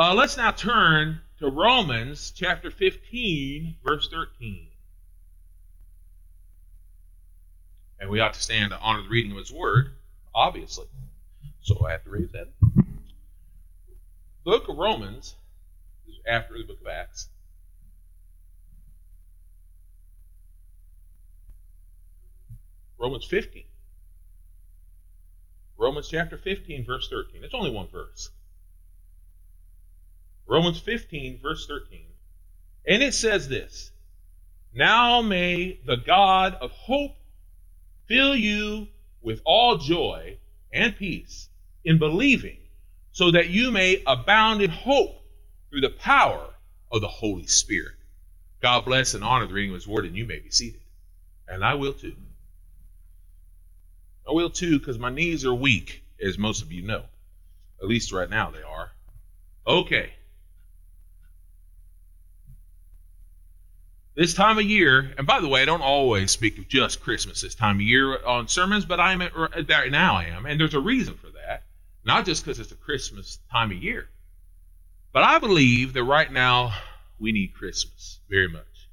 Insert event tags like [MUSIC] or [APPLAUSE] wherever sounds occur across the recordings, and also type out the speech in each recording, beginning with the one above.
Uh, let's now turn to Romans chapter 15, verse 13. And we ought to stand to honor the reading of his word, obviously. So I have to read that. book of Romans is after the book of Acts. Romans 15. Romans chapter 15, verse 13. It's only one verse. Romans 15, verse 13. And it says this Now may the God of hope fill you with all joy and peace in believing, so that you may abound in hope through the power of the Holy Spirit. God bless and honor the reading of His Word, and you may be seated. And I will too. I will too, because my knees are weak, as most of you know. At least right now they are. Okay. This time of year, and by the way, I don't always speak of just Christmas this time of year on sermons, but I'm at, right now I am, and there's a reason for that. Not just because it's a Christmas time of year, but I believe that right now we need Christmas very much.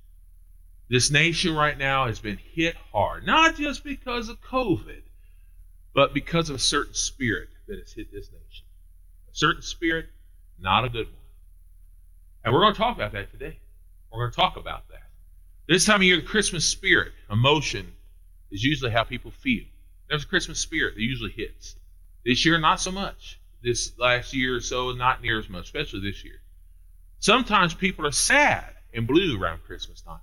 This nation right now has been hit hard, not just because of COVID, but because of a certain spirit that has hit this nation. A certain spirit, not a good one. And we're going to talk about that today. We're going to talk about that. This time of year, the Christmas spirit, emotion, is usually how people feel. There's a Christmas spirit that usually hits. This year, not so much. This last year or so, not near as much, especially this year. Sometimes people are sad and blue around Christmas time.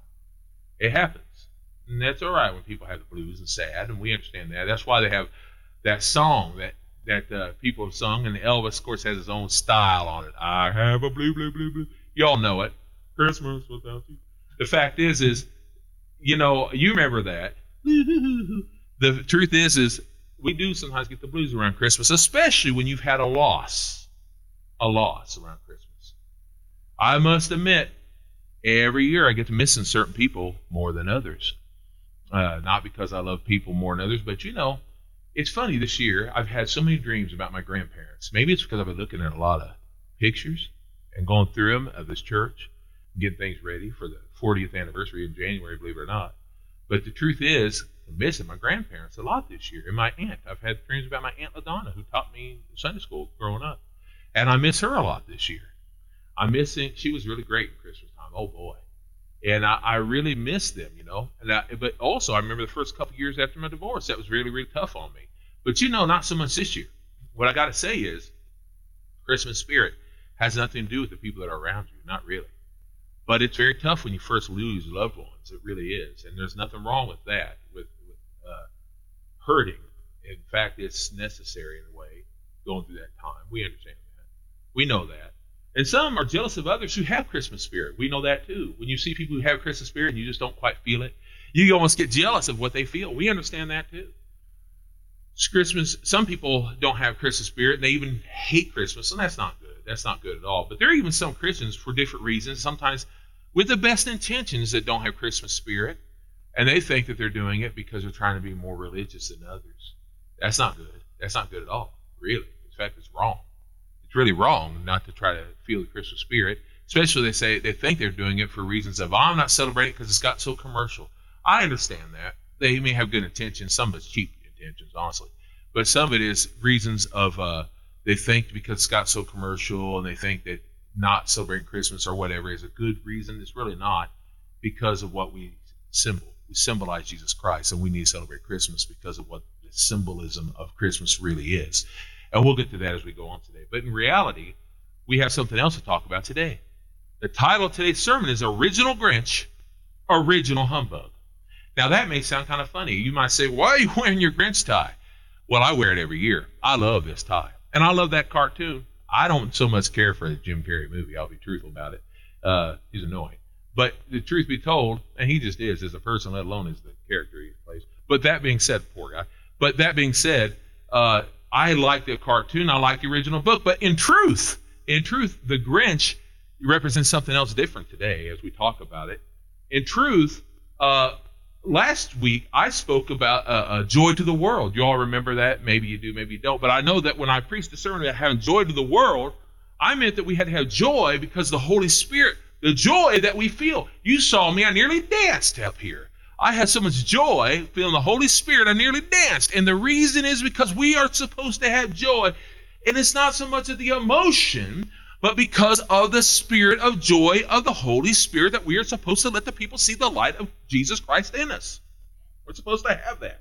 It happens. And that's all right when people have the blues and sad, and we understand that. That's why they have that song that that uh, people have sung, and Elvis, of course, has his own style on it. I have a blue, blue, blue, blue. Y'all know it. Christmas without you the fact is, is you know, you remember that. [LAUGHS] the truth is, is we do sometimes get the blues around Christmas, especially when you've had a loss, a loss around Christmas. I must admit, every year I get to missing certain people more than others. Uh, not because I love people more than others, but you know, it's funny this year. I've had so many dreams about my grandparents. Maybe it's because I've been looking at a lot of pictures and going through them of this church, getting things ready for the 40th anniversary in January, believe it or not. But the truth is, I'm missing my grandparents a lot this year, and my aunt. I've had dreams about my aunt Ladonna, who taught me Sunday school growing up, and I miss her a lot this year. I'm missing. She was really great at Christmas time. Oh boy, and I, I really miss them, you know. And I, but also, I remember the first couple years after my divorce, that was really, really tough on me. But you know, not so much this year. What I got to say is, Christmas spirit has nothing to do with the people that are around you. Not really. But it's very tough when you first lose loved ones. It really is, and there's nothing wrong with that. With, with uh, hurting, in fact, it's necessary in a way going through that time. We understand that. We know that. And some are jealous of others who have Christmas spirit. We know that too. When you see people who have Christmas spirit and you just don't quite feel it, you almost get jealous of what they feel. We understand that too. Christmas, some people don't have Christmas spirit and they even hate Christmas, and that's not good. That's not good at all. But there are even some Christians for different reasons, sometimes with the best intentions, that don't have Christmas spirit, and they think that they're doing it because they're trying to be more religious than others. That's not good. That's not good at all, really. In fact, it's wrong. It's really wrong not to try to feel the Christmas spirit, especially they say they think they're doing it for reasons of, oh, I'm not celebrating because it's got so commercial. I understand that. They may have good intentions. Some of it's cheap intentions, honestly. But some of it is reasons of uh, they think because it's got so commercial and they think that not celebrating Christmas or whatever is a good reason. It's really not because of what we symbol. We symbolize Jesus Christ, and we need to celebrate Christmas because of what the symbolism of Christmas really is. And we'll get to that as we go on today. But in reality, we have something else to talk about today. The title of today's sermon is Original Grinch, Original Humbug. Now, that may sound kind of funny. You might say, Why are you wearing your Grinch tie? Well, I wear it every year. I love this tie. And I love that cartoon. I don't so much care for the Jim Carrey movie. I'll be truthful about it. Uh, he's annoying. But the truth be told, and he just is as a person, let alone as the character he plays. But that being said, poor guy. But that being said, uh, I like the cartoon. I like the original book. But in truth, in truth, the Grinch represents something else different today as we talk about it. In truth, uh, last week I spoke about uh, uh, joy to the world. You all remember that? Maybe you do, maybe you don't. But I know that when I preached the sermon about having joy to the world, I meant that we had to have joy because the Holy Spirit, the joy that we feel. You saw me, I nearly danced up here. I had so much joy feeling the Holy Spirit, I nearly danced. And the reason is because we are supposed to have joy. And it's not so much of the emotion, but because of the spirit of joy of the Holy Spirit that we are supposed to let the people see the light of Jesus Christ in us. We're supposed to have that.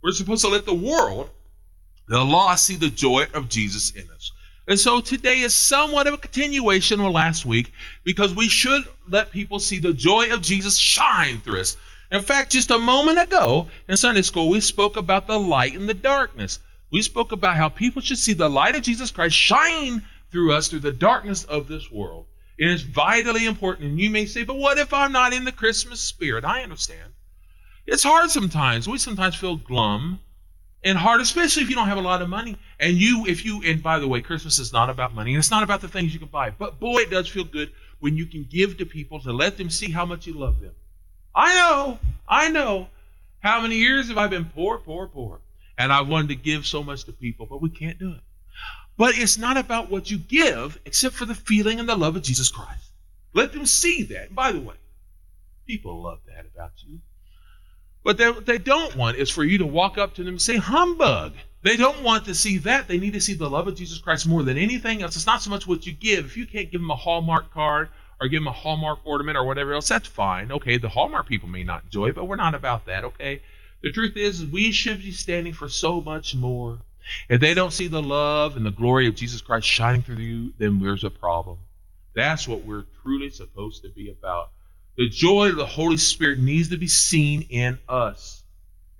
We're supposed to let the world, the lost, see the joy of Jesus in us. And so today is somewhat of a continuation of last week because we should let people see the joy of Jesus shine through us. In fact, just a moment ago in Sunday school, we spoke about the light and the darkness. We spoke about how people should see the light of Jesus Christ shine through us through the darkness of this world. It is vitally important. And you may say, but what if I'm not in the Christmas spirit? I understand. It's hard sometimes. We sometimes feel glum and hard, especially if you don't have a lot of money. And you, if you, and by the way, Christmas is not about money and it's not about the things you can buy. But boy, it does feel good when you can give to people to let them see how much you love them. I know, I know. How many years have I been poor, poor, poor? And I've wanted to give so much to people, but we can't do it. But it's not about what you give, except for the feeling and the love of Jesus Christ. Let them see that. And by the way, people love that about you. But what they don't want is for you to walk up to them and say, humbug. They don't want to see that. They need to see the love of Jesus Christ more than anything else. It's not so much what you give. If you can't give them a Hallmark card or give them a Hallmark ornament or whatever else, that's fine. Okay, the Hallmark people may not enjoy it, but we're not about that, okay? The truth is, we should be standing for so much more. If they don't see the love and the glory of Jesus Christ shining through you, then there's a problem. That's what we're truly supposed to be about. The joy of the Holy Spirit needs to be seen in us.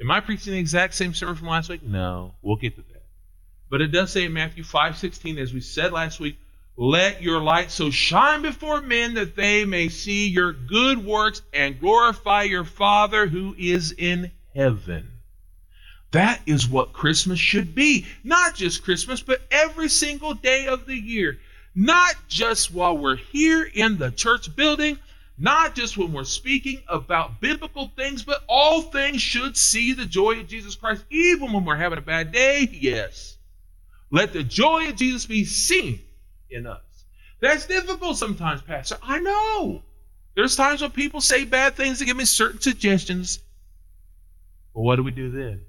Am I preaching the exact same sermon from last week? No. We'll get to that. But it does say in Matthew 5:16, as we said last week, let your light so shine before men that they may see your good works and glorify your Father who is in heaven. That is what Christmas should be. Not just Christmas, but every single day of the year. Not just while we're here in the church building, not just when we're speaking about biblical things, but all things should see the joy of Jesus Christ, even when we're having a bad day. Yes. Let the joy of Jesus be seen in us. That's difficult sometimes, Pastor. I know. There's times when people say bad things to give me certain suggestions. But what do we do then?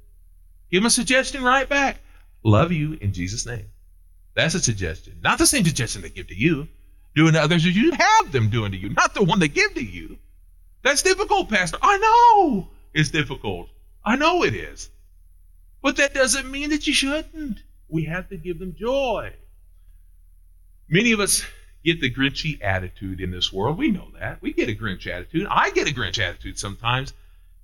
Give them a suggestion right back. Love you in Jesus' name. That's a suggestion. Not the same suggestion they give to you doing to others as you have them doing to you, not the one they give to you. That's difficult, Pastor. I know it's difficult. I know it is. But that doesn't mean that you shouldn't. We have to give them joy. Many of us get the Grinchy attitude in this world. We know that. We get a Grinch attitude. I get a Grinch attitude sometimes.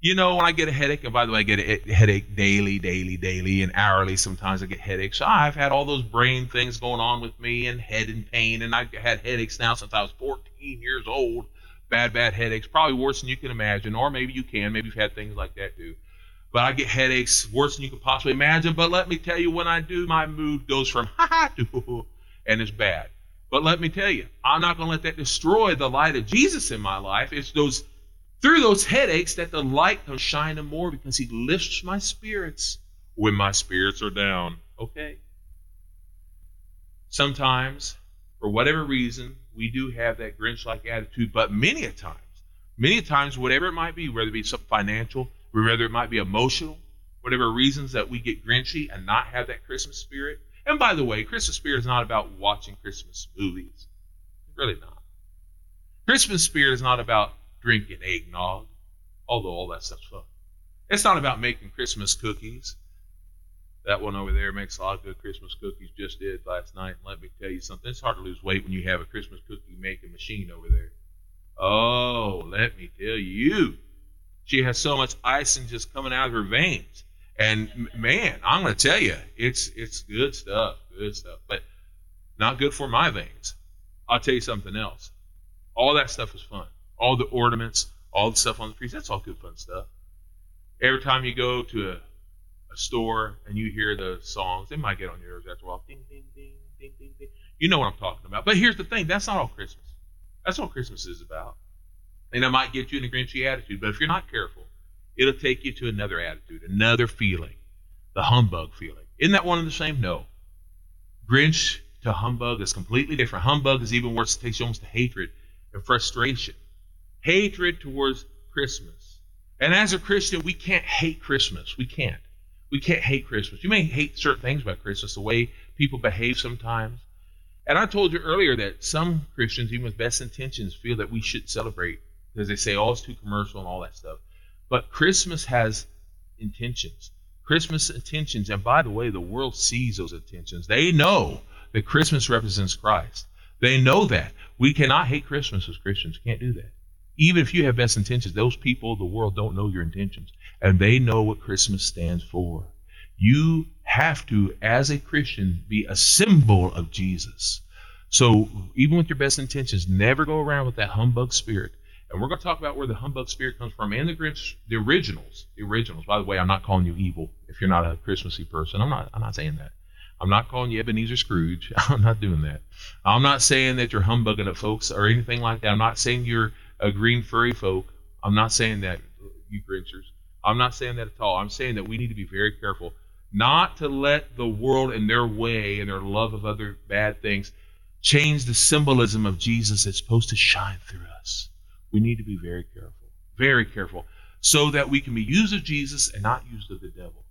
You know, when I get a headache, and by the way, I get a headache daily, daily, daily, and hourly. Sometimes I get headaches. I've had all those brain things going on with me and head and pain, and I've had headaches now since I was 14 years old. Bad, bad headaches, probably worse than you can imagine, or maybe you can. Maybe you've had things like that too. But I get headaches worse than you could possibly imagine. But let me tell you, when I do, my mood goes from [LAUGHS] ha ha to [LAUGHS] and it's bad. But let me tell you, I'm not going to let that destroy the light of Jesus in my life. It's those through those headaches that the light comes shining more because he lifts my spirits when my spirits are down. Okay? Sometimes, for whatever reason, we do have that Grinch like attitude, but many a times, many a times, whatever it might be, whether it be something financial, whether it might be emotional, whatever reasons that we get Grinchy and not have that Christmas spirit. And by the way, Christmas spirit is not about watching Christmas movies. really not. Christmas spirit is not about drinking eggnog, although all that stuff's fun. It's not about making Christmas cookies. That one over there makes a lot of good Christmas cookies. Just did last night. And let me tell you something. It's hard to lose weight when you have a Christmas cookie making machine over there. Oh, let me tell you. She has so much icing just coming out of her veins. And man, I'm going to tell you, it's it's good stuff, good stuff, but not good for my veins. I'll tell you something else. All that stuff is fun all the ornaments, all the stuff on the trees. That's all good fun stuff. Every time you go to a, a store and you hear the songs, they might get on your nerves after a while. Ding, ding, ding, ding, ding, ding. You know what I'm talking about. But here's the thing that's not all Christmas. That's all Christmas is about. And it might get you in a grinchy attitude, but if you're not careful, it'll take you to another attitude, another feeling, the humbug feeling. Isn't that one and the same? No. Grinch to humbug is completely different. Humbug is even worse, it takes you almost to hatred and frustration. Hatred towards Christmas. And as a Christian, we can't hate Christmas. We can't. We can't hate Christmas. You may hate certain things about Christmas, the way people behave sometimes. And I told you earlier that some Christians, even with best intentions, feel that we should celebrate because they say, oh, it's too commercial and all that stuff. But Christmas has intentions. Christmas intentions, and by the way, the world sees those intentions. They know that Christmas represents Christ. They know that. We cannot hate Christmas as Christians. Can't do that. Even if you have best intentions, those people, the world, don't know your intentions. And they know what Christmas stands for. You have to, as a Christian, be a symbol of Jesus. So even with your best intentions, never go around with that humbug spirit. And we're going to talk about where the humbug spirit comes from and the Grinch, the originals. The originals. By the way, I'm not calling you evil if you're not a Christmassy person. I'm not. I'm not saying that. I'm not calling you Ebenezer Scrooge. [LAUGHS] I'm not doing that. I'm not saying that you're humbugging at folks or anything like that. I'm not saying you're a green furry folk. I'm not saying that, you Grinchers. I'm not saying that at all. I'm saying that we need to be very careful not to let the world and their way and their love of other bad things change the symbolism of Jesus that's supposed to shine through us. We need to be very careful, very careful, so that we can be used of Jesus and not used of the devil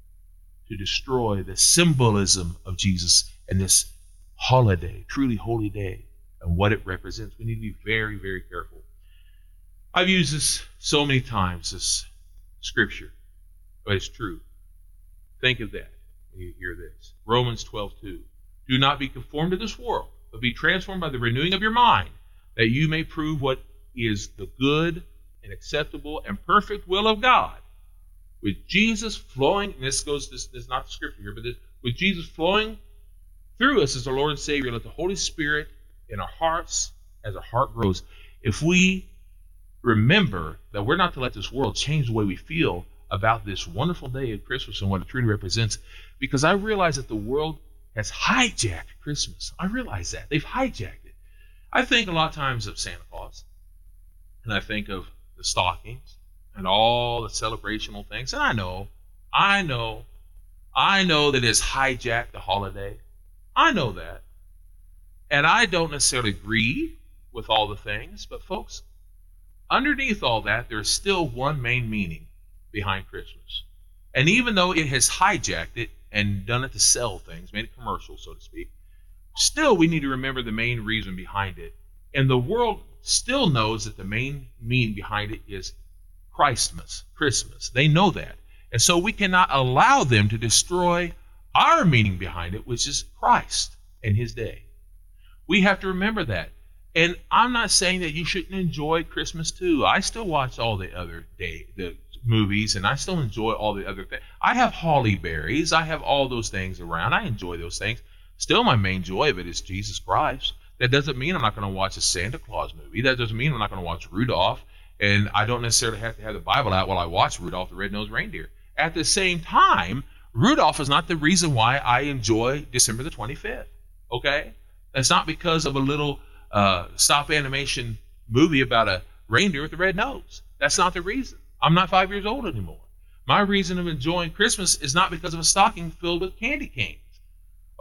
to destroy the symbolism of Jesus and this holiday, truly holy day, and what it represents. We need to be very, very careful. I've used this so many times, this scripture, but it's true. Think of that when you hear this. Romans 12, 2. Do not be conformed to this world, but be transformed by the renewing of your mind, that you may prove what is the good and acceptable and perfect will of God. With Jesus flowing, and this goes, this, this is not the scripture here, but this, with Jesus flowing through us as our Lord and Savior, let the Holy Spirit in our hearts, as our heart grows, if we remember that we're not to let this world change the way we feel about this wonderful day of Christmas and what it truly represents, because I realize that the world has hijacked Christmas. I realize that. They've hijacked it. I think a lot of times of Santa Claus, and I think of the stockings and all the celebrational things. And I know, I know, I know that it's hijacked the holiday. I know that. And I don't necessarily agree with all the things, but folks, underneath all that, there's still one main meaning behind Christmas. And even though it has hijacked it and done it to sell things, made it commercial, so to speak, still we need to remember the main reason behind it. And the world still knows that the main meaning behind it is Christmas, Christmas. They know that. And so we cannot allow them to destroy our meaning behind it, which is Christ and his day. We have to remember that. And I'm not saying that you shouldn't enjoy Christmas too. I still watch all the other day the movies and I still enjoy all the other things. I have holly berries, I have all those things around. I enjoy those things. Still my main joy of it is Jesus Christ. That doesn't mean I'm not going to watch a Santa Claus movie. That doesn't mean I'm not going to watch Rudolph and I don't necessarily have to have the Bible out while I watch Rudolph the Red-Nosed Reindeer. At the same time, Rudolph is not the reason why I enjoy December the 25th. Okay? That's not because of a little uh, stop animation movie about a reindeer with a red nose. That's not the reason. I'm not five years old anymore. My reason of enjoying Christmas is not because of a stocking filled with candy canes.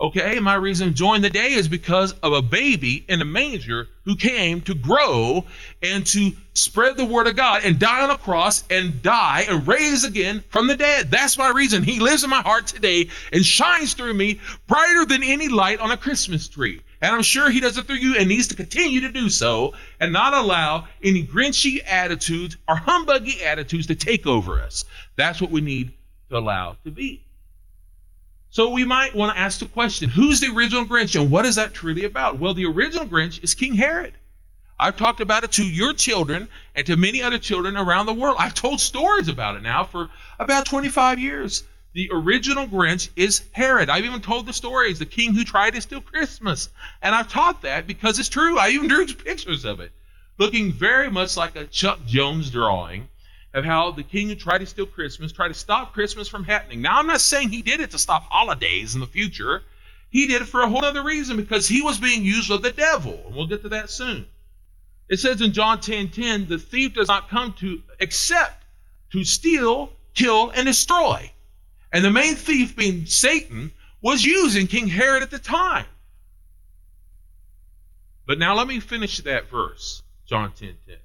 Okay, my reason enjoying the day is because of a baby in a manger who came to grow and to spread the word of God and die on a cross and die and raise again from the dead. That's my reason. He lives in my heart today and shines through me brighter than any light on a Christmas tree. And I'm sure he does it through you and needs to continue to do so and not allow any grinchy attitudes or humbuggy attitudes to take over us. That's what we need to allow to be. So we might want to ask the question who's the original Grinch and what is that truly about? Well, the original Grinch is King Herod. I've talked about it to your children and to many other children around the world. I've told stories about it now for about 25 years. The original Grinch is Herod. I've even told the stories, the king who tried to steal Christmas. And I've taught that because it's true. I even drew pictures of it, looking very much like a Chuck Jones drawing of how the king who tried to steal Christmas tried to stop Christmas from happening. Now, I'm not saying he did it to stop holidays in the future. He did it for a whole other reason because he was being used of the devil. And we'll get to that soon. It says in John 10 10, the thief does not come to except to steal, kill, and destroy. And the main thief, being Satan, was using King Herod at the time. But now let me finish that verse, John 10 10.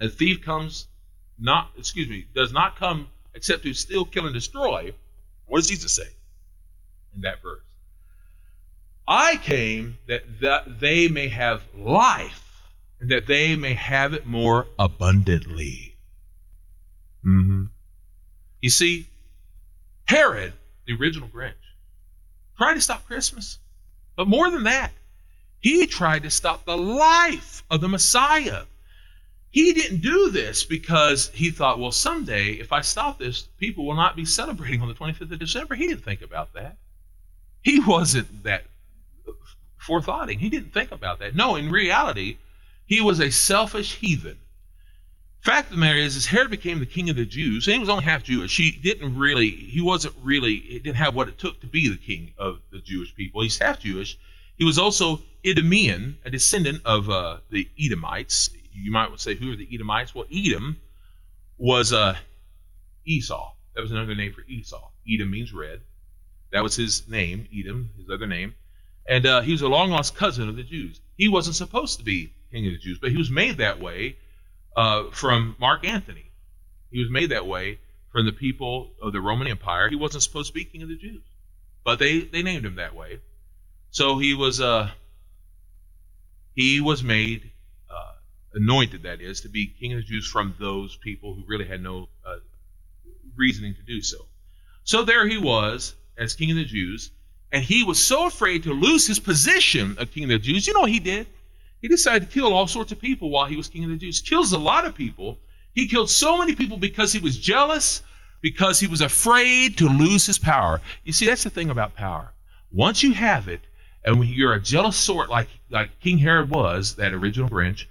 A thief comes not, excuse me, does not come except to steal, kill, and destroy. What does Jesus say in that verse? I came that, that they may have life and that they may have it more abundantly. Mm-hmm. You see, Herod, the original Grinch, tried to stop Christmas. But more than that, he tried to stop the life of the Messiah. He didn't do this because he thought, well, someday if I stop this, people will not be celebrating on the 25th of December. He didn't think about that. He wasn't that forethoughting. He didn't think about that. No, in reality, he was a selfish heathen. Fact of the matter is, is Herod became the king of the Jews, and he was only half Jewish. He didn't really, he wasn't really, he didn't have what it took to be the king of the Jewish people. He's half Jewish. He was also Edomian, a descendant of uh, the Edomites. You might say, who are the Edomites? Well, Edom was uh, Esau. That was another name for Esau. Edom means red. That was his name, Edom, his other name. And uh, he was a long lost cousin of the Jews. He wasn't supposed to be king of the Jews, but he was made that way uh, from Mark Antony. He was made that way from the people of the Roman Empire. He wasn't supposed to be king of the Jews, but they, they named him that way. So he was uh, he was made anointed, that is, to be king of the Jews from those people who really had no uh, reasoning to do so. So there he was as king of the Jews, and he was so afraid to lose his position of king of the Jews. You know what he did? He decided to kill all sorts of people while he was king of the Jews. Kills a lot of people. He killed so many people because he was jealous, because he was afraid to lose his power. You see, that's the thing about power. Once you have it, and when you're a jealous sort like, like King Herod was, that original Grinch,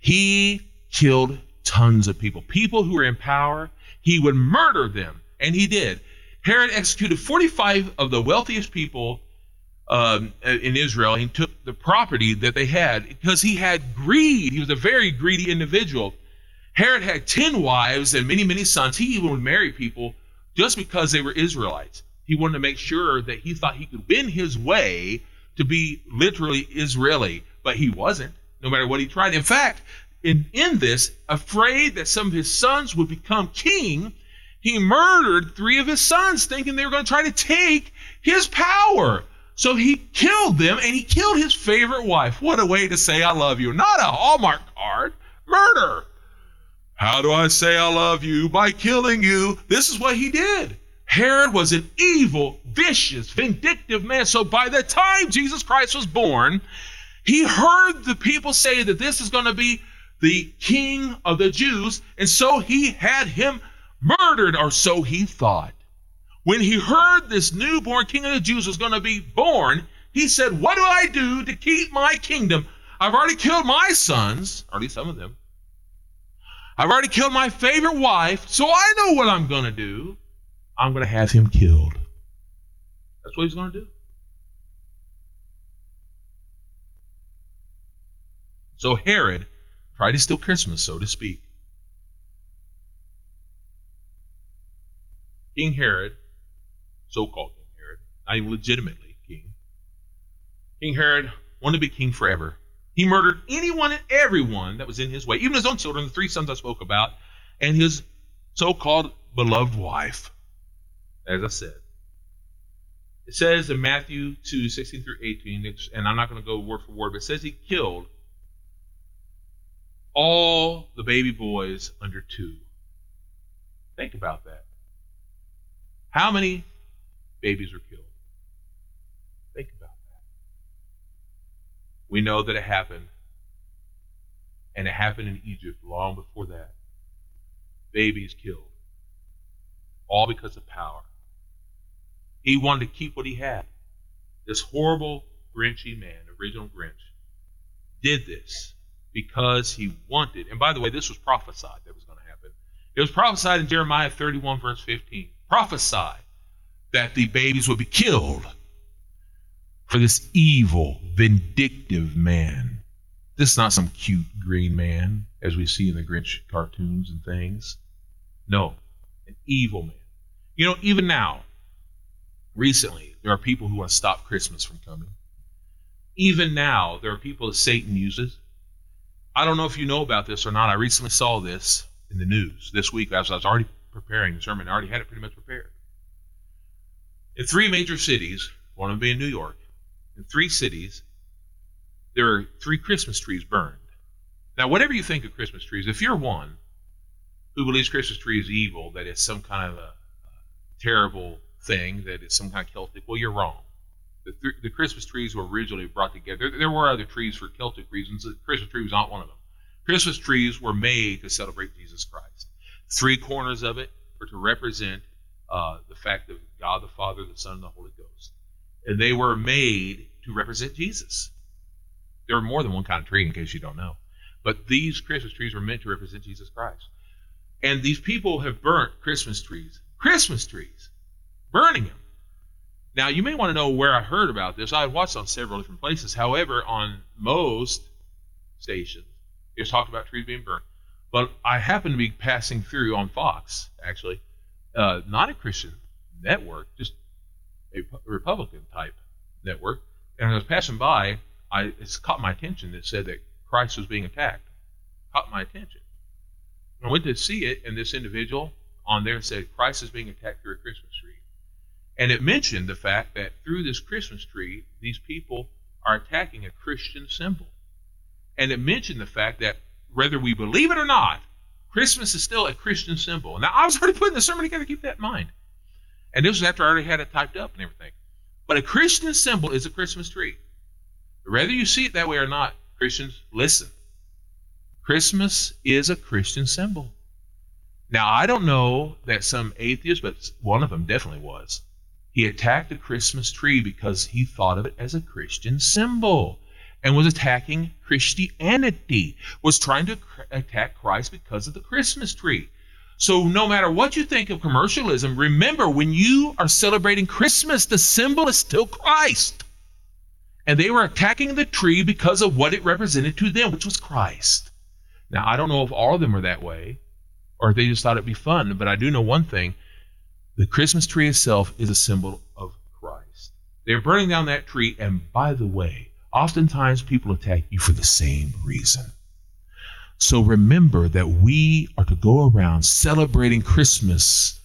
he killed tons of people. People who were in power, he would murder them. And he did. Herod executed 45 of the wealthiest people um, in Israel. He took the property that they had because he had greed. He was a very greedy individual. Herod had 10 wives and many, many sons. He even would marry people just because they were Israelites. He wanted to make sure that he thought he could win his way to be literally Israeli, but he wasn't, no matter what he tried. In fact, in, in this, afraid that some of his sons would become king, he murdered three of his sons, thinking they were going to try to take his power. So he killed them and he killed his favorite wife. What a way to say I love you. Not a Hallmark card, murder. How do I say I love you? By killing you. This is what he did. Herod was an evil, vicious, vindictive man. So by the time Jesus Christ was born, he heard the people say that this is going to be the king of the Jews, and so he had him murdered, or so he thought. When he heard this newborn king of the Jews was going to be born, he said, What do I do to keep my kingdom? I've already killed my sons, or at least some of them. I've already killed my favorite wife, so I know what I'm going to do. I'm going to have him killed. That's what he's going to do. So Herod tried to steal Christmas, so to speak. King Herod so-called King Herod, not even legitimately king. King Herod wanted to be king forever. He murdered anyone and everyone that was in his way, even his own children, the three sons I spoke about, and his so-called beloved wife, as I said. It says in Matthew 2, 16 through 18, and I'm not going to go word for word, but it says he killed all the baby boys under two. Think about that. How many babies were killed. Think about that. We know that it happened, and it happened in Egypt long before that. Babies killed, all because of power. He wanted to keep what he had. This horrible, Grinchy man, original Grinch, did this because he wanted. And by the way, this was prophesied that was going to happen. It was prophesied in Jeremiah 31, verse 15. Prophesied that the babies would be killed for this evil, vindictive man. This is not some cute green man as we see in the Grinch cartoons and things. No, an evil man. You know, even now, recently, there are people who want to stop Christmas from coming. Even now, there are people that Satan uses. I don't know if you know about this or not. I recently saw this in the news this week as I was already preparing the sermon. I already had it pretty much prepared. In three major cities, one of them being New York, in three cities, there are three Christmas trees burned. Now, whatever you think of Christmas trees, if you're one who believes Christmas tree is evil, that it's some kind of a, terrible thing, that it's some kind of Celtic, well, you're wrong. The, th- the Christmas trees were originally brought together. There were other trees for Celtic reasons. The Christmas tree was not one of them. Christmas trees were made to celebrate Jesus Christ. Three corners of it were to represent uh, the fact of God the Father, the Son, and the Holy Ghost. And they were made to represent Jesus. There are more than one kind of tree, in case you don't know. But these Christmas trees were meant to represent Jesus Christ. And these people have burnt Christmas trees. Christmas trees. Burning them. Now, you may want to know where I heard about this. I watched on several different places. However, on most stations, it's talked about trees being burned. But I happened to be passing through on Fox, actually, uh, not a Christian network, just a Republican type network. And I was passing by, I it's caught my attention that said that Christ was being attacked. Caught my attention. I went to see it, and this individual on there said Christ is being attacked through a Christmas tree. And it mentioned the fact that through this Christmas tree, these people are attacking a Christian symbol. And it mentioned the fact that whether we believe it or not, Christmas is still a Christian symbol. Now, I was [LAUGHS] already putting the sermon together, keep that in mind. And this was after I already had it typed up and everything. But a Christian symbol is a Christmas tree. Whether you see it that way or not, Christians, listen. Christmas is a Christian symbol. Now, I don't know that some atheist, but one of them definitely was. He attacked the Christmas tree because he thought of it as a Christian symbol and was attacking Christianity, was trying to attack Christ because of the Christmas tree. So, no matter what you think of commercialism, remember when you are celebrating Christmas, the symbol is still Christ. And they were attacking the tree because of what it represented to them, which was Christ. Now, I don't know if all of them are that way or if they just thought it'd be fun, but I do know one thing the Christmas tree itself is a symbol of Christ. They're burning down that tree, and by the way, Oftentimes, people attack you for the same reason. So remember that we are to go around celebrating Christmas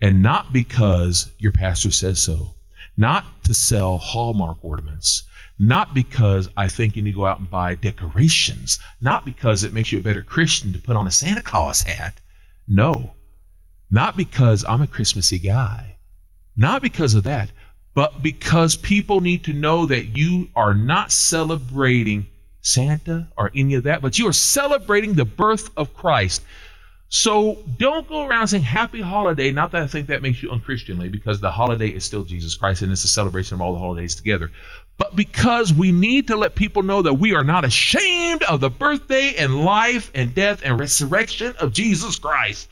and not because your pastor says so, not to sell Hallmark ornaments, not because I think you need to go out and buy decorations, not because it makes you a better Christian to put on a Santa Claus hat. No, not because I'm a Christmassy guy, not because of that, but because people need to know that you are not celebrating Santa or any of that, but you are celebrating the birth of Christ. So don't go around saying happy holiday. Not that I think that makes you unchristianly, because the holiday is still Jesus Christ and it's a celebration of all the holidays together. But because we need to let people know that we are not ashamed of the birthday and life and death and resurrection of Jesus Christ.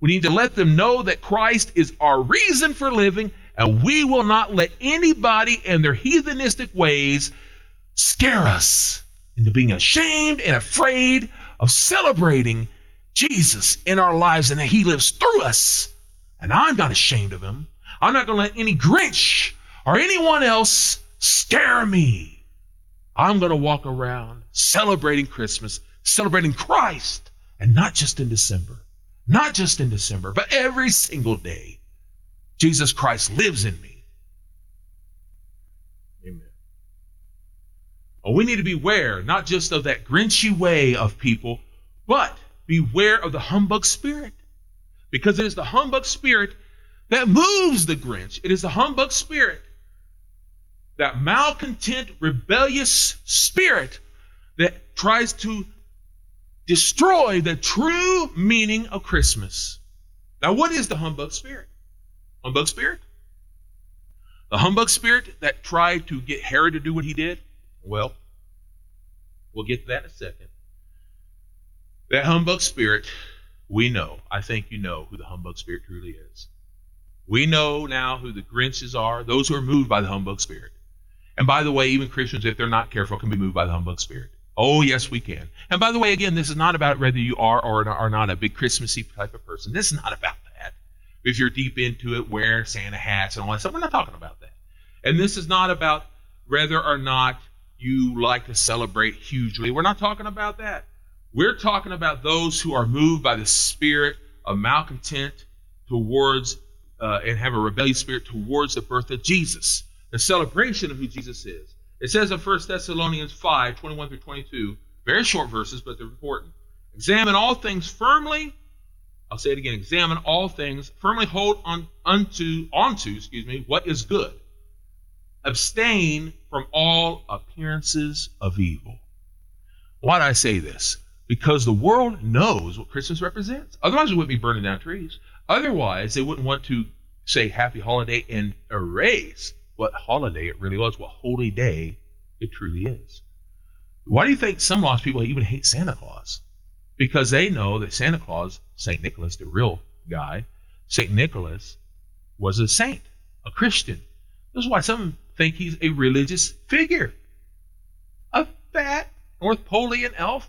We need to let them know that Christ is our reason for living and we will not let anybody and their heathenistic ways scare us into being ashamed and afraid of celebrating Jesus in our lives and that He lives through us. And I'm not ashamed of Him. I'm not going to let any Grinch or anyone else scare me. I'm going to walk around celebrating Christmas, celebrating Christ, and not just in December. Not just in December, but every single day. Jesus Christ lives in me. Amen. Well, we need to beware not just of that grinchy way of people, but beware of the humbug spirit. Because it is the humbug spirit that moves the Grinch. It is the humbug spirit, that malcontent, rebellious spirit that tries to destroy the true meaning of Christmas. Now, what is the humbug spirit? Humbug spirit? The humbug spirit that tried to get Herod to do what he did? Well, we'll get to that in a second. That humbug spirit, we know. I think you know who the humbug spirit truly is. We know now who the Grinches are, those who are moved by the humbug spirit. And by the way, even Christians, if they're not careful, can be moved by the humbug spirit. Oh, yes, we can. And by the way, again, this is not about whether you are or are not a big Christmassy type of person. This is not about that. If you're deep into it, wear Santa hats and all that stuff. We're not talking about that. And this is not about whether or not you like to celebrate hugely. We're not talking about that. We're talking about those who are moved by the spirit of malcontent towards uh, and have a rebellious spirit towards the birth of Jesus, the celebration of who Jesus is. It says in 1 Thessalonians 5 21 through 22, very short verses, but they're important. Examine all things firmly. I'll say it again. Examine all things firmly. Hold on unto onto, excuse me, what is good. Abstain from all appearances of evil. Why do I say this? Because the world knows what Christmas represents. Otherwise, we wouldn't be burning down trees. Otherwise, they wouldn't want to say happy holiday and erase what holiday it really was, what holy day it truly is. Why do you think some lost people even hate Santa Claus? Because they know that Santa Claus, St. Nicholas, the real guy, St. Nicholas was a saint, a Christian. This is why some think he's a religious figure. A fat North Polian elf?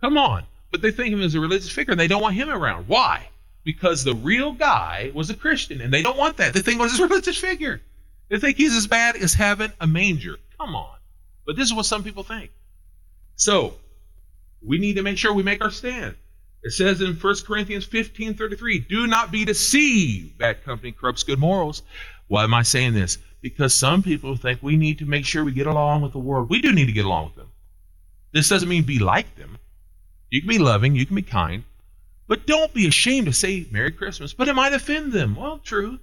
Come on. But they think of him as a religious figure and they don't want him around. Why? Because the real guy was a Christian and they don't want that. They think he was a [LAUGHS] religious figure. They think he's as bad as having a manger. Come on. But this is what some people think. So, we need to make sure we make our stand. It says in 1 Corinthians 15 33, do not be deceived. Bad company corrupts good morals. Why am I saying this? Because some people think we need to make sure we get along with the world. We do need to get along with them. This doesn't mean be like them. You can be loving, you can be kind, but don't be ashamed to say Merry Christmas. But it might offend them. Well, true,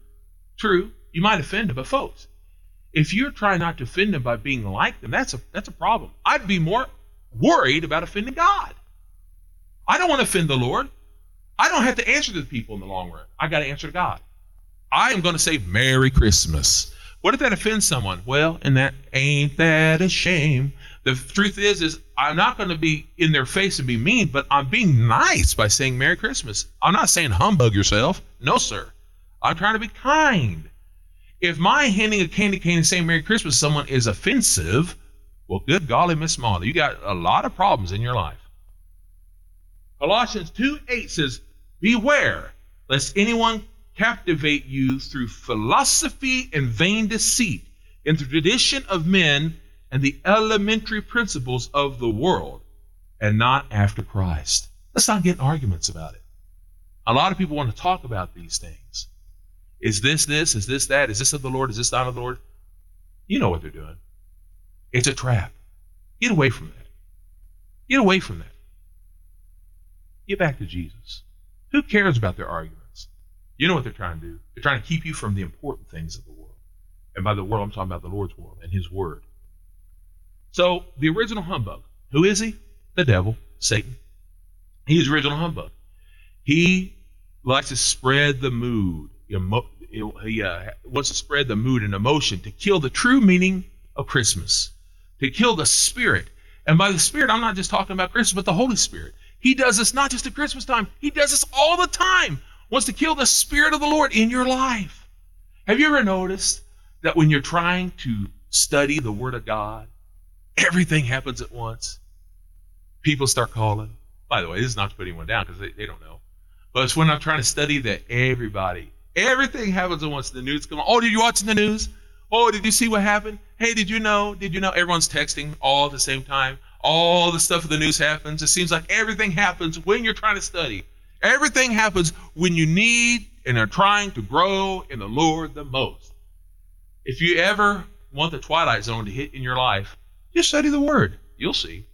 true. You might offend them, but folks, if you're trying not to offend them by being like them, that's a that's a problem. I'd be more worried about offending God. I don't want to offend the Lord. I don't have to answer to the people in the long run. I got to answer to God. I am going to say Merry Christmas. What if that offends someone? Well, and that ain't that a shame. The truth is, is I'm not going to be in their face and be mean, but I'm being nice by saying Merry Christmas. I'm not saying humbug yourself. No, sir. I'm trying to be kind. If my handing a candy cane and saying Merry Christmas to someone is offensive, well, good golly, Miss Molly, you got a lot of problems in your life. Colossians 2 8 says, Beware lest anyone captivate you through philosophy and vain deceit, in the tradition of men and the elementary principles of the world, and not after Christ. Let's not get arguments about it. A lot of people want to talk about these things. Is this this? Is this that? Is this of the Lord? Is this not of the Lord? You know what they're doing. It's a trap. Get away from that. Get away from that. Get back to Jesus. Who cares about their arguments? You know what they're trying to do. They're trying to keep you from the important things of the world. And by the world, I'm talking about the Lord's world and His Word. So, the original humbug, who is he? The devil, Satan. He's original humbug. He likes to spread the mood. He uh, wants to spread the mood and emotion to kill the true meaning of Christmas to kill the spirit. And by the spirit, I'm not just talking about Christmas, but the Holy Spirit. He does this not just at Christmas time, he does this all the time. Wants to kill the spirit of the Lord in your life. Have you ever noticed that when you're trying to study the Word of God, everything happens at once? People start calling. By the way, this is not to put anyone down because they, they don't know. But it's when I'm trying to study that everybody, everything happens at once. The news come. Oh, did you watch the news? Oh, did you see what happened? Hey, did you know? Did you know? Everyone's texting all at the same time. All the stuff of the news happens. It seems like everything happens when you're trying to study. Everything happens when you need and are trying to grow in the Lord the most. If you ever want the twilight zone to hit in your life, just study the Word. You'll see.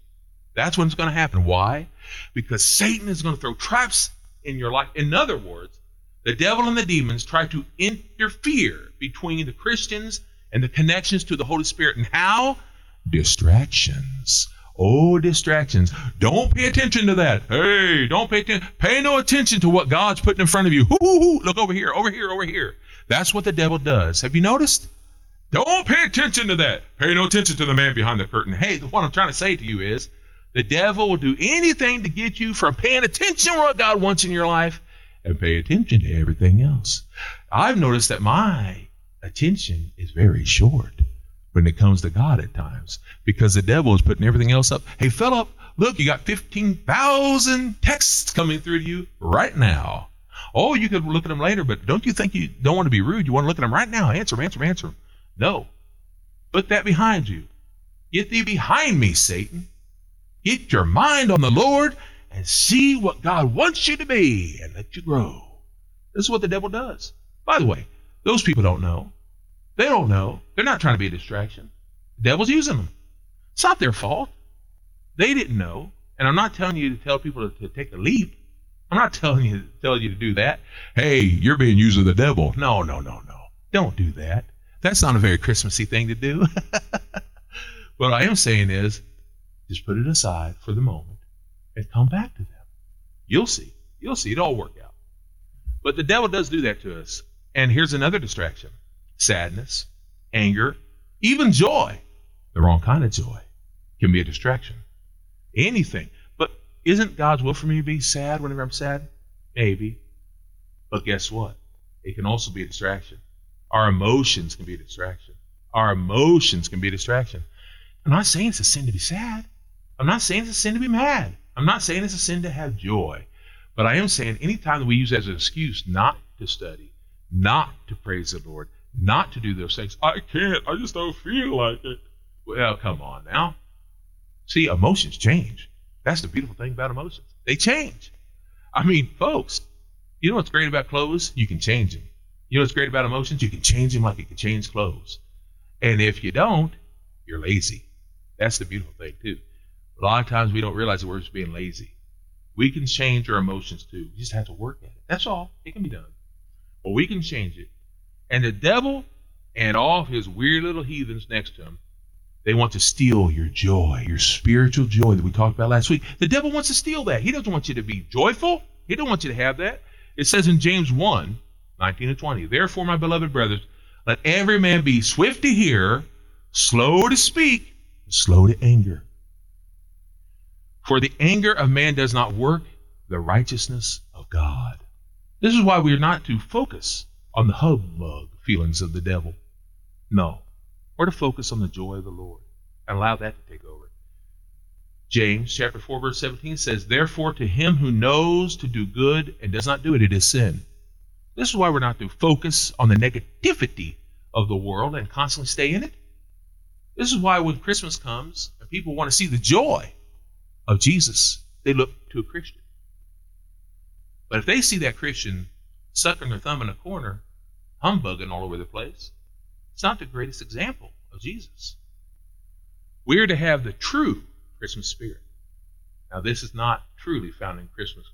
That's when it's going to happen. Why? Because Satan is going to throw traps in your life. In other words, the devil and the demons try to interfere between the Christians and the connections to the Holy Spirit. And how? Distractions. Oh, distractions. Don't pay attention to that. Hey, don't pay attention. Pay no attention to what God's putting in front of you. Look over here, over here, over here. That's what the devil does. Have you noticed? Don't pay attention to that. Pay no attention to the man behind the curtain. Hey, what I'm trying to say to you is the devil will do anything to get you from paying attention to what God wants in your life and pay attention to everything else. I've noticed that my attention is very short when it comes to God at times because the devil is putting everything else up. Hey, Philip, look, you got 15,000 texts coming through to you right now. Oh, you could look at them later, but don't you think you don't want to be rude? You want to look at them right now. Answer them, answer them, answer them. No. Put that behind you. Get thee behind me, Satan. Get your mind on the Lord and see what God wants you to be and let you grow. This is what the devil does. By the way, those people don't know. They don't know. They're not trying to be a distraction. The devil's using them. It's not their fault. They didn't know. And I'm not telling you to tell people to, to take a leap. I'm not [LAUGHS] telling you tell you to do that. Hey, you're being used of the devil. No, no, no, no. Don't do that. That's not a very Christmassy thing to do. [LAUGHS] what I am saying is just put it aside for the moment and come back to them. You'll see. You'll see. It'll all work out. But the devil does do that to us. And here's another distraction sadness, anger, even joy. The wrong kind of joy can be a distraction. Anything. But isn't God's will for me to be sad whenever I'm sad? Maybe. But guess what? It can also be a distraction. Our emotions can be a distraction. Our emotions can be a distraction. I'm not saying it's a sin to be sad. I'm not saying it's a sin to be mad. I'm not saying it's a sin to have joy. But I am saying anytime that we use as an excuse not to study, not to praise the Lord, not to do those things, I can't. I just don't feel like it. Well, come on now. See, emotions change. That's the beautiful thing about emotions. They change. I mean, folks, you know what's great about clothes? You can change them. You know what's great about emotions? You can change them like you can change clothes. And if you don't, you're lazy. That's the beautiful thing, too. A lot of times we don't realize that we're just being lazy. We can change our emotions too. We just have to work at it. That's all. It can be done. But we can change it. And the devil and all his weird little heathens next to him, they want to steal your joy, your spiritual joy that we talked about last week. The devil wants to steal that. He doesn't want you to be joyful. He don't want you to have that. It says in James 1, 19 and 20, Therefore, my beloved brothers, let every man be swift to hear, slow to speak, slow to anger. For the anger of man does not work the righteousness of God. This is why we are not to focus on the humbug feelings of the devil. No, we're to focus on the joy of the Lord and allow that to take over. James chapter 4 verse 17 says, Therefore to him who knows to do good and does not do it, it is sin. This is why we're not to focus on the negativity of the world and constantly stay in it. This is why when Christmas comes and people want to see the joy of Jesus, they look to a Christian. But if they see that Christian sucking their thumb in a corner, humbugging all over the place, it's not the greatest example of Jesus. We're to have the true Christmas spirit. Now, this is not truly found in Christmas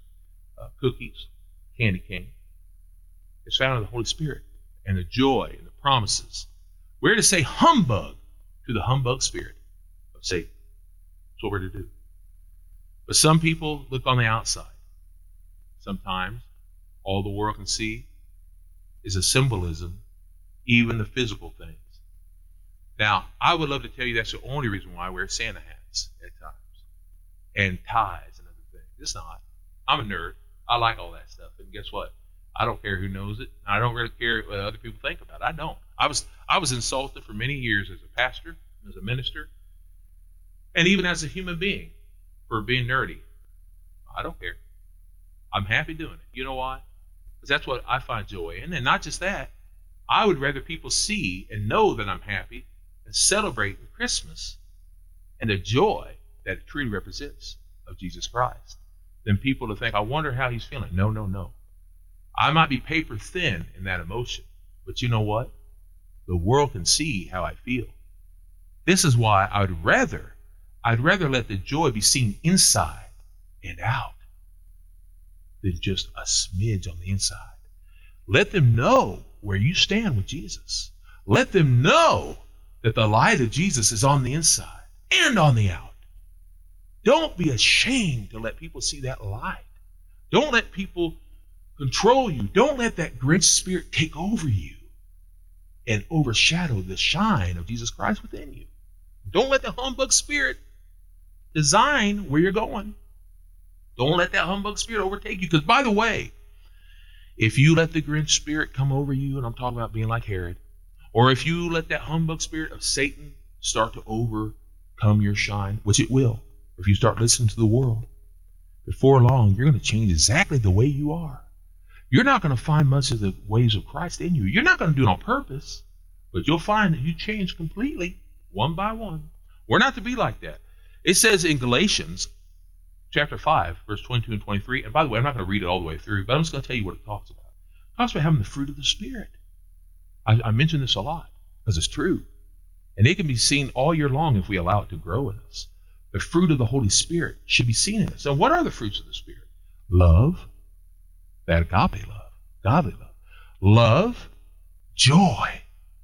uh, cookies, candy cane. It's found in the Holy Spirit and the joy and the promises. We're to say humbug to the humbug spirit of Satan. That's what we're to do. But some people look on the outside. Sometimes all the world can see is a symbolism, even the physical things. Now, I would love to tell you that's the only reason why I wear Santa hats at times and ties and other things. It's not. I'm a nerd. I like all that stuff. And guess what? I don't care who knows it. I don't really care what other people think about it. I don't. I was I was insulted for many years as a pastor, as a minister, and even as a human being for being nerdy. I don't care. I'm happy doing it. You know why? Because that's what I find joy in. And not just that, I would rather people see and know that I'm happy and celebrate Christmas and the joy that it truly represents of Jesus Christ than people to think, I wonder how he's feeling. No, no, no. I might be paper thin in that emotion, but you know what? The world can see how I feel. This is why I would rather I'd rather let the joy be seen inside and out than just a smidge on the inside. Let them know where you stand with Jesus. Let them know that the light of Jesus is on the inside and on the out. Don't be ashamed to let people see that light. Don't let people control you. Don't let that Grinch spirit take over you and overshadow the shine of Jesus Christ within you. Don't let the humbug spirit design where you're going. Don't let that humbug spirit overtake you. Because, by the way, if you let the Grinch spirit come over you, and I'm talking about being like Herod, or if you let that humbug spirit of Satan start to overcome your shine, which it will, if you start listening to the world, before long, you're going to change exactly the way you are. You're not going to find much of the ways of Christ in you. You're not going to do it on purpose, but you'll find that you change completely, one by one, We're not to be like that. It says in Galatians chapter 5, verse 22 and 23, and by the way, I'm not going to read it all the way through, but I'm just going to tell you what it talks about. It talks about having the fruit of the Spirit. I, I mention this a lot because it's true. And it can be seen all year long if we allow it to grow in us. The fruit of the Holy Spirit should be seen in us. And what are the fruits of the Spirit? Love, that agape love, godly love. Love, joy.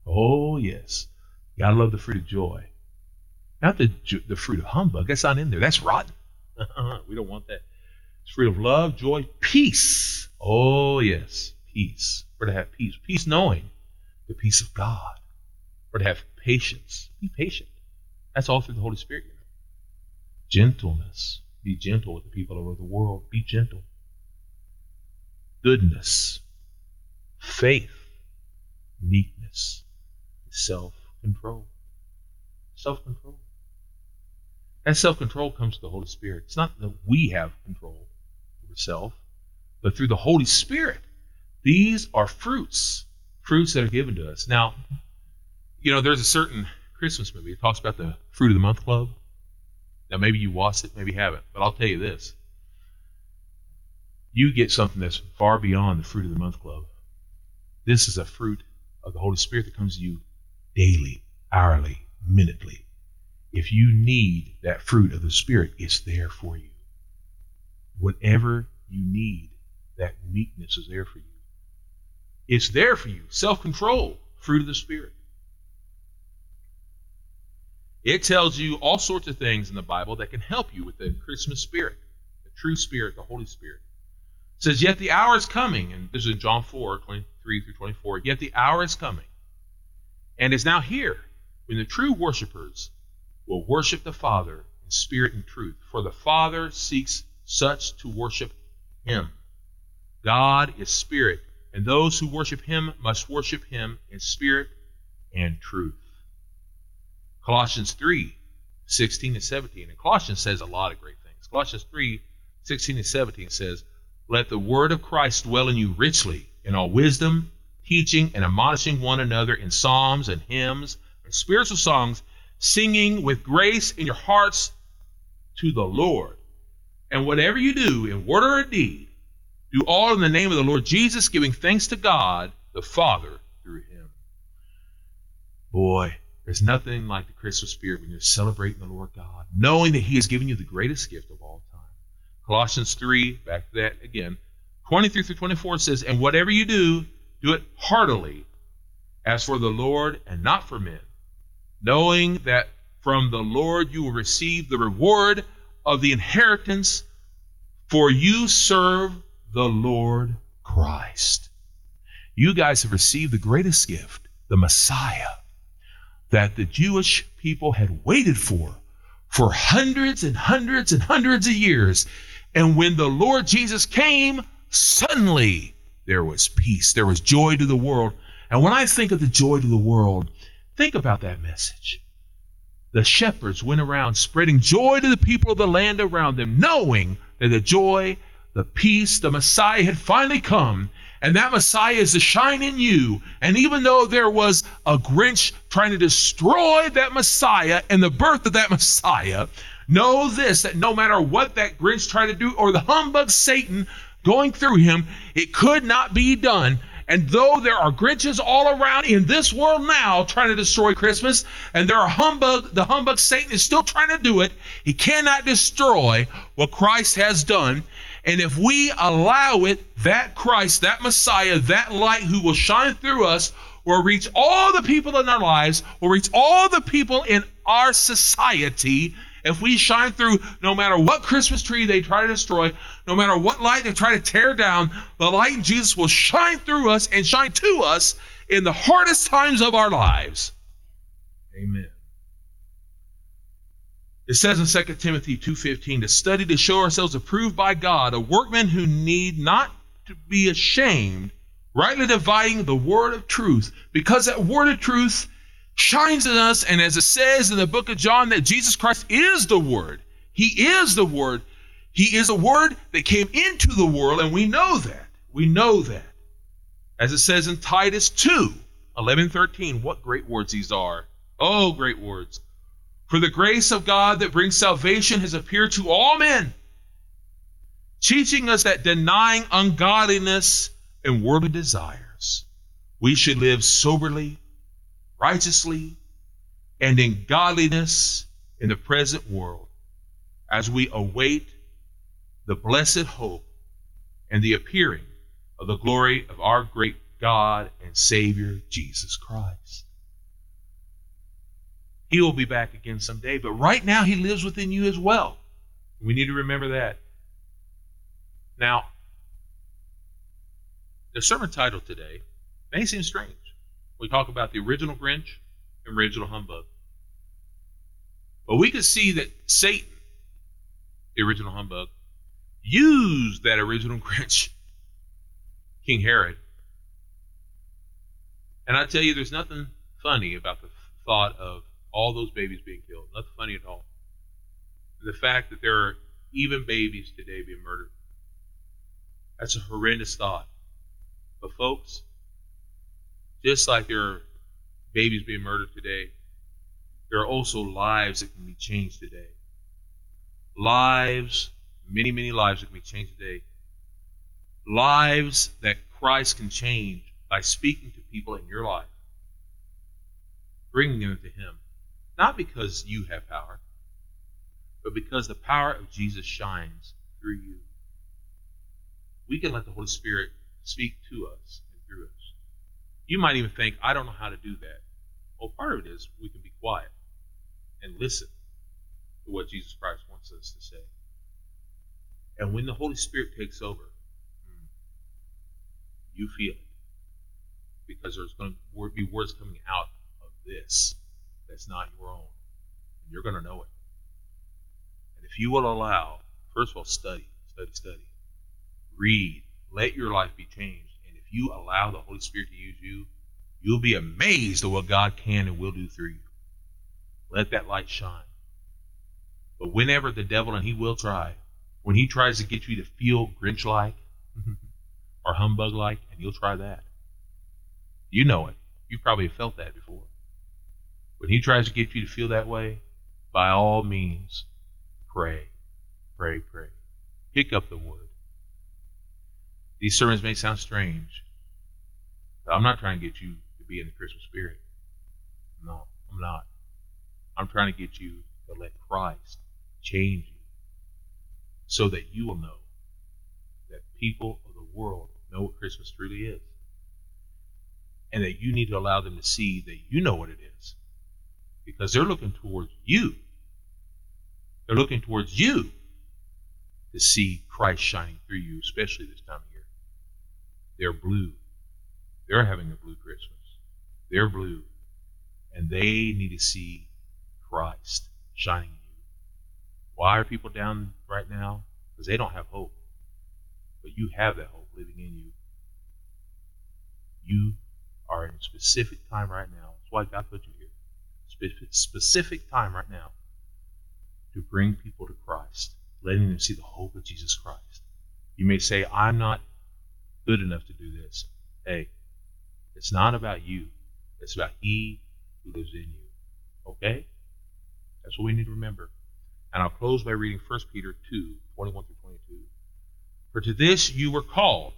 Oh, yes. You gotta love the fruit of joy. Not the, the fruit of humbug. That's not in there. That's rotten. [LAUGHS] we don't want that. It's fruit of love, joy, peace. Oh, yes. Peace. We're to have peace. Peace knowing the peace of God. We're to have patience. Be patient. That's all through the Holy Spirit. You know. Gentleness. Be gentle with the people over the world. Be gentle. Goodness. Faith. Meekness. Self control. Self control. That self control comes to the Holy Spirit. It's not that we have control over self, but through the Holy Spirit. These are fruits, fruits that are given to us. Now, you know, there's a certain Christmas movie. It talks about the Fruit of the Month Club. Now, maybe you watched it, maybe you haven't, but I'll tell you this. You get something that's far beyond the Fruit of the Month Club. This is a fruit of the Holy Spirit that comes to you daily, hourly, minutely. If you need that fruit of the Spirit, it's there for you. Whatever you need, that meekness is there for you. It's there for you. Self control, fruit of the Spirit. It tells you all sorts of things in the Bible that can help you with the Christmas spirit, the true spirit, the Holy Spirit. It says, Yet the hour is coming, and this is in John 4, 23 through 24. Yet the hour is coming, and is now here, when the true worshipers will worship the Father in spirit and truth. For the Father seeks such to worship him. God is spirit, and those who worship him must worship him in spirit and truth. Colossians 3, 16 and 17. And Colossians says a lot of great things. Colossians 3, 16 and 17 says, Let the word of Christ dwell in you richly, in all wisdom, teaching and admonishing one another in psalms and hymns and spiritual songs singing with grace in your hearts to the Lord. And whatever you do, in word or deed, do all in the name of the Lord Jesus, giving thanks to God the Father through him. Boy, there's nothing like the Christmas spirit when you're celebrating the Lord God, knowing that He has given you the greatest gift of all time. Colossians 3, back to that again. 23 through 24 says, And whatever you do, do it heartily, as for the Lord and not for men knowing that from the Lord you will receive the reward of the inheritance, for you serve the Lord Christ. You guys have received the greatest gift, the Messiah, that the Jewish people had waited for for hundreds and hundreds and hundreds of years. And when the Lord Jesus came, suddenly there was peace, there was joy to the world. And when I think of the joy to the world, Think about that message. The shepherds went around spreading joy to the people of the land around them, knowing that the joy, the peace, the Messiah had finally come, and that Messiah is to shine in you. And even though there was a Grinch trying to destroy that Messiah and the birth of that Messiah, know this that no matter what that Grinch tried to do or the humbug Satan going through him, it could not be done and though there are Grinches all around in this world now trying to destroy Christmas, and there are humbug, the humbug Satan is still trying to do it, he cannot destroy what Christ has done. And if we allow it, that Christ, that Messiah, that light who will shine through us, will reach all the people in our lives, will reach all the people in our society if we shine through, no matter what Christmas tree they try to destroy, no matter what light they try to tear down, the light in Jesus will shine through us and shine to us in the hardest times of our lives. Amen. It says in 2 Timothy 2:15 to study to show ourselves approved by God, a workman who need not to be ashamed, rightly dividing the word of truth, because that word of truth shines in us. And as it says in the book of John, that Jesus Christ is the Word. He is the Word. He is a Word that came into the world, and we know that. We know that. As it says in Titus 2 11 13, what great words these are. Oh, great words. For the grace of God that brings salvation has appeared to all men, teaching us that denying ungodliness and worldly desires, we should live soberly, righteously, and in godliness in the present world as we await the blessed hope and the appearing of the glory of our great God and Savior, Jesus Christ. He will be back again someday, but right now He lives within you as well. We need to remember that. Now, the sermon title today may seem strange. We talk about the original Grinch and original humbug. But we can see that Satan, the original humbug, used that original Grinch, King Herod. And I tell you, there's nothing funny about the thought of all those babies being killed. Nothing funny at all. The fact that there are even babies today being murdered. That's a horrendous thought. But, folks, just like there are babies being murdered today, there are also lives that can be changed today. Lives, many, many lives that can be changed today. Lives that Christ can change by speaking to people in your life, bringing them to Him. Not because you have power, but because the power of Jesus shines through you. We can let the Holy Spirit speak to us and through us. You might even think, I don't know how to do that. Well, part of it is we can be quiet and listen to what Jesus Christ wants us to say. And when the Holy Spirit takes over, you feel it. Because there's going to be words coming out of this that's not your own. And you're going to know it. And if you will allow, first of all, study, study, study, read, let your life be changed. And if you allow the Holy Spirit to use you, you'll be amazed at what God can and will do through you. Let that light shine. But whenever the devil, and he will try, when he tries to get you to feel Grinch like mm-hmm. or humbug like, and you'll try that. You know it. You've probably have felt that before. When he tries to get you to feel that way, by all means, pray, pray, pray. Pick up the word. These sermons may sound strange, but I'm not trying to get you to be in the Christmas spirit. No, I'm not. I'm trying to get you to let Christ change you so that you will know that people of the world know what Christmas truly is. And that you need to allow them to see that you know what it is because they're looking towards you. They're looking towards you to see Christ shining through you, especially this time of year. They're blue. They're having a blue Christmas. They're blue. And they need to see Christ shining. Why are people down right now? Because they don't have hope. But you have that hope living in you. You are in a specific time right now. That's why God put you here specific time right now to bring people to Christ, letting them see the hope of Jesus Christ. You may say, I'm not good enough to do this. Hey, it's not about you, it's about He who lives in you. Okay? That's what we need to remember. And I'll close by reading 1 Peter 2 21 through 22. For to this you were called,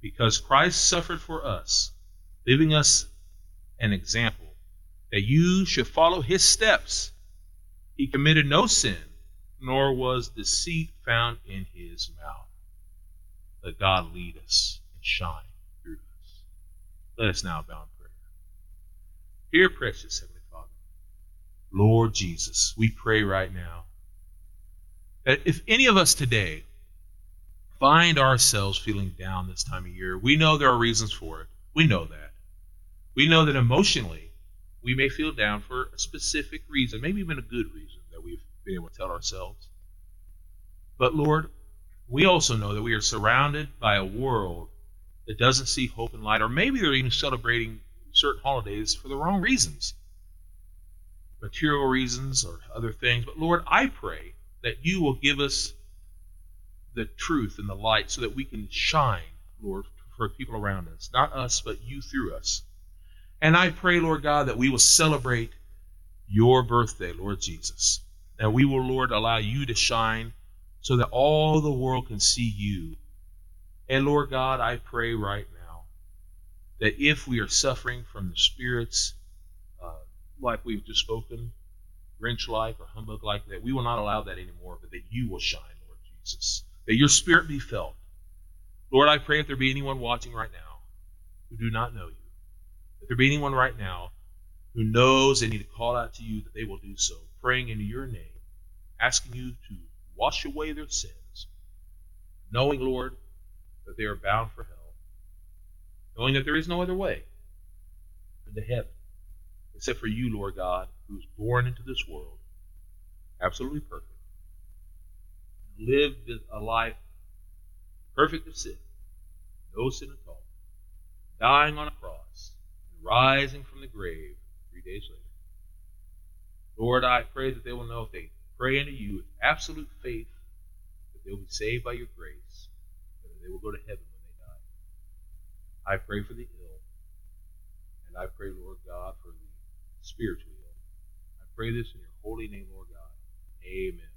because Christ suffered for us, leaving us an example that you should follow his steps. He committed no sin, nor was deceit found in his mouth. Let God lead us and shine through us. Let us now bow in prayer. Dear precious Heavenly Lord Jesus, we pray right now that if any of us today find ourselves feeling down this time of year, we know there are reasons for it. We know that. We know that emotionally we may feel down for a specific reason, maybe even a good reason that we've been able to tell ourselves. But Lord, we also know that we are surrounded by a world that doesn't see hope and light, or maybe they're even celebrating certain holidays for the wrong reasons material reasons or other things. But Lord, I pray that you will give us the truth and the light so that we can shine, Lord, for people around us. Not us, but you through us. And I pray, Lord God, that we will celebrate your birthday, Lord Jesus. And we will, Lord, allow you to shine so that all the world can see you. And Lord God, I pray right now that if we are suffering from the spirits, like we've just spoken, Grinch like or humbug like, that we will not allow that anymore, but that you will shine, Lord Jesus. That your spirit be felt. Lord, I pray if there be anyone watching right now who do not know you, if there be anyone right now who knows they need to call out to you, that they will do so, praying into your name, asking you to wash away their sins, knowing, Lord, that they are bound for hell, knowing that there is no other way into heaven except for you, Lord God, who was born into this world, absolutely perfect, lived a life perfect of sin, no sin at all, dying on a cross, and rising from the grave three days later. Lord, I pray that they will know if they pray unto you with absolute faith that they will be saved by your grace, and that they will go to heaven when they die. I pray for the ill, and I pray, Lord God, for the spiritually ill. I pray this in your holy name, Lord God. Amen.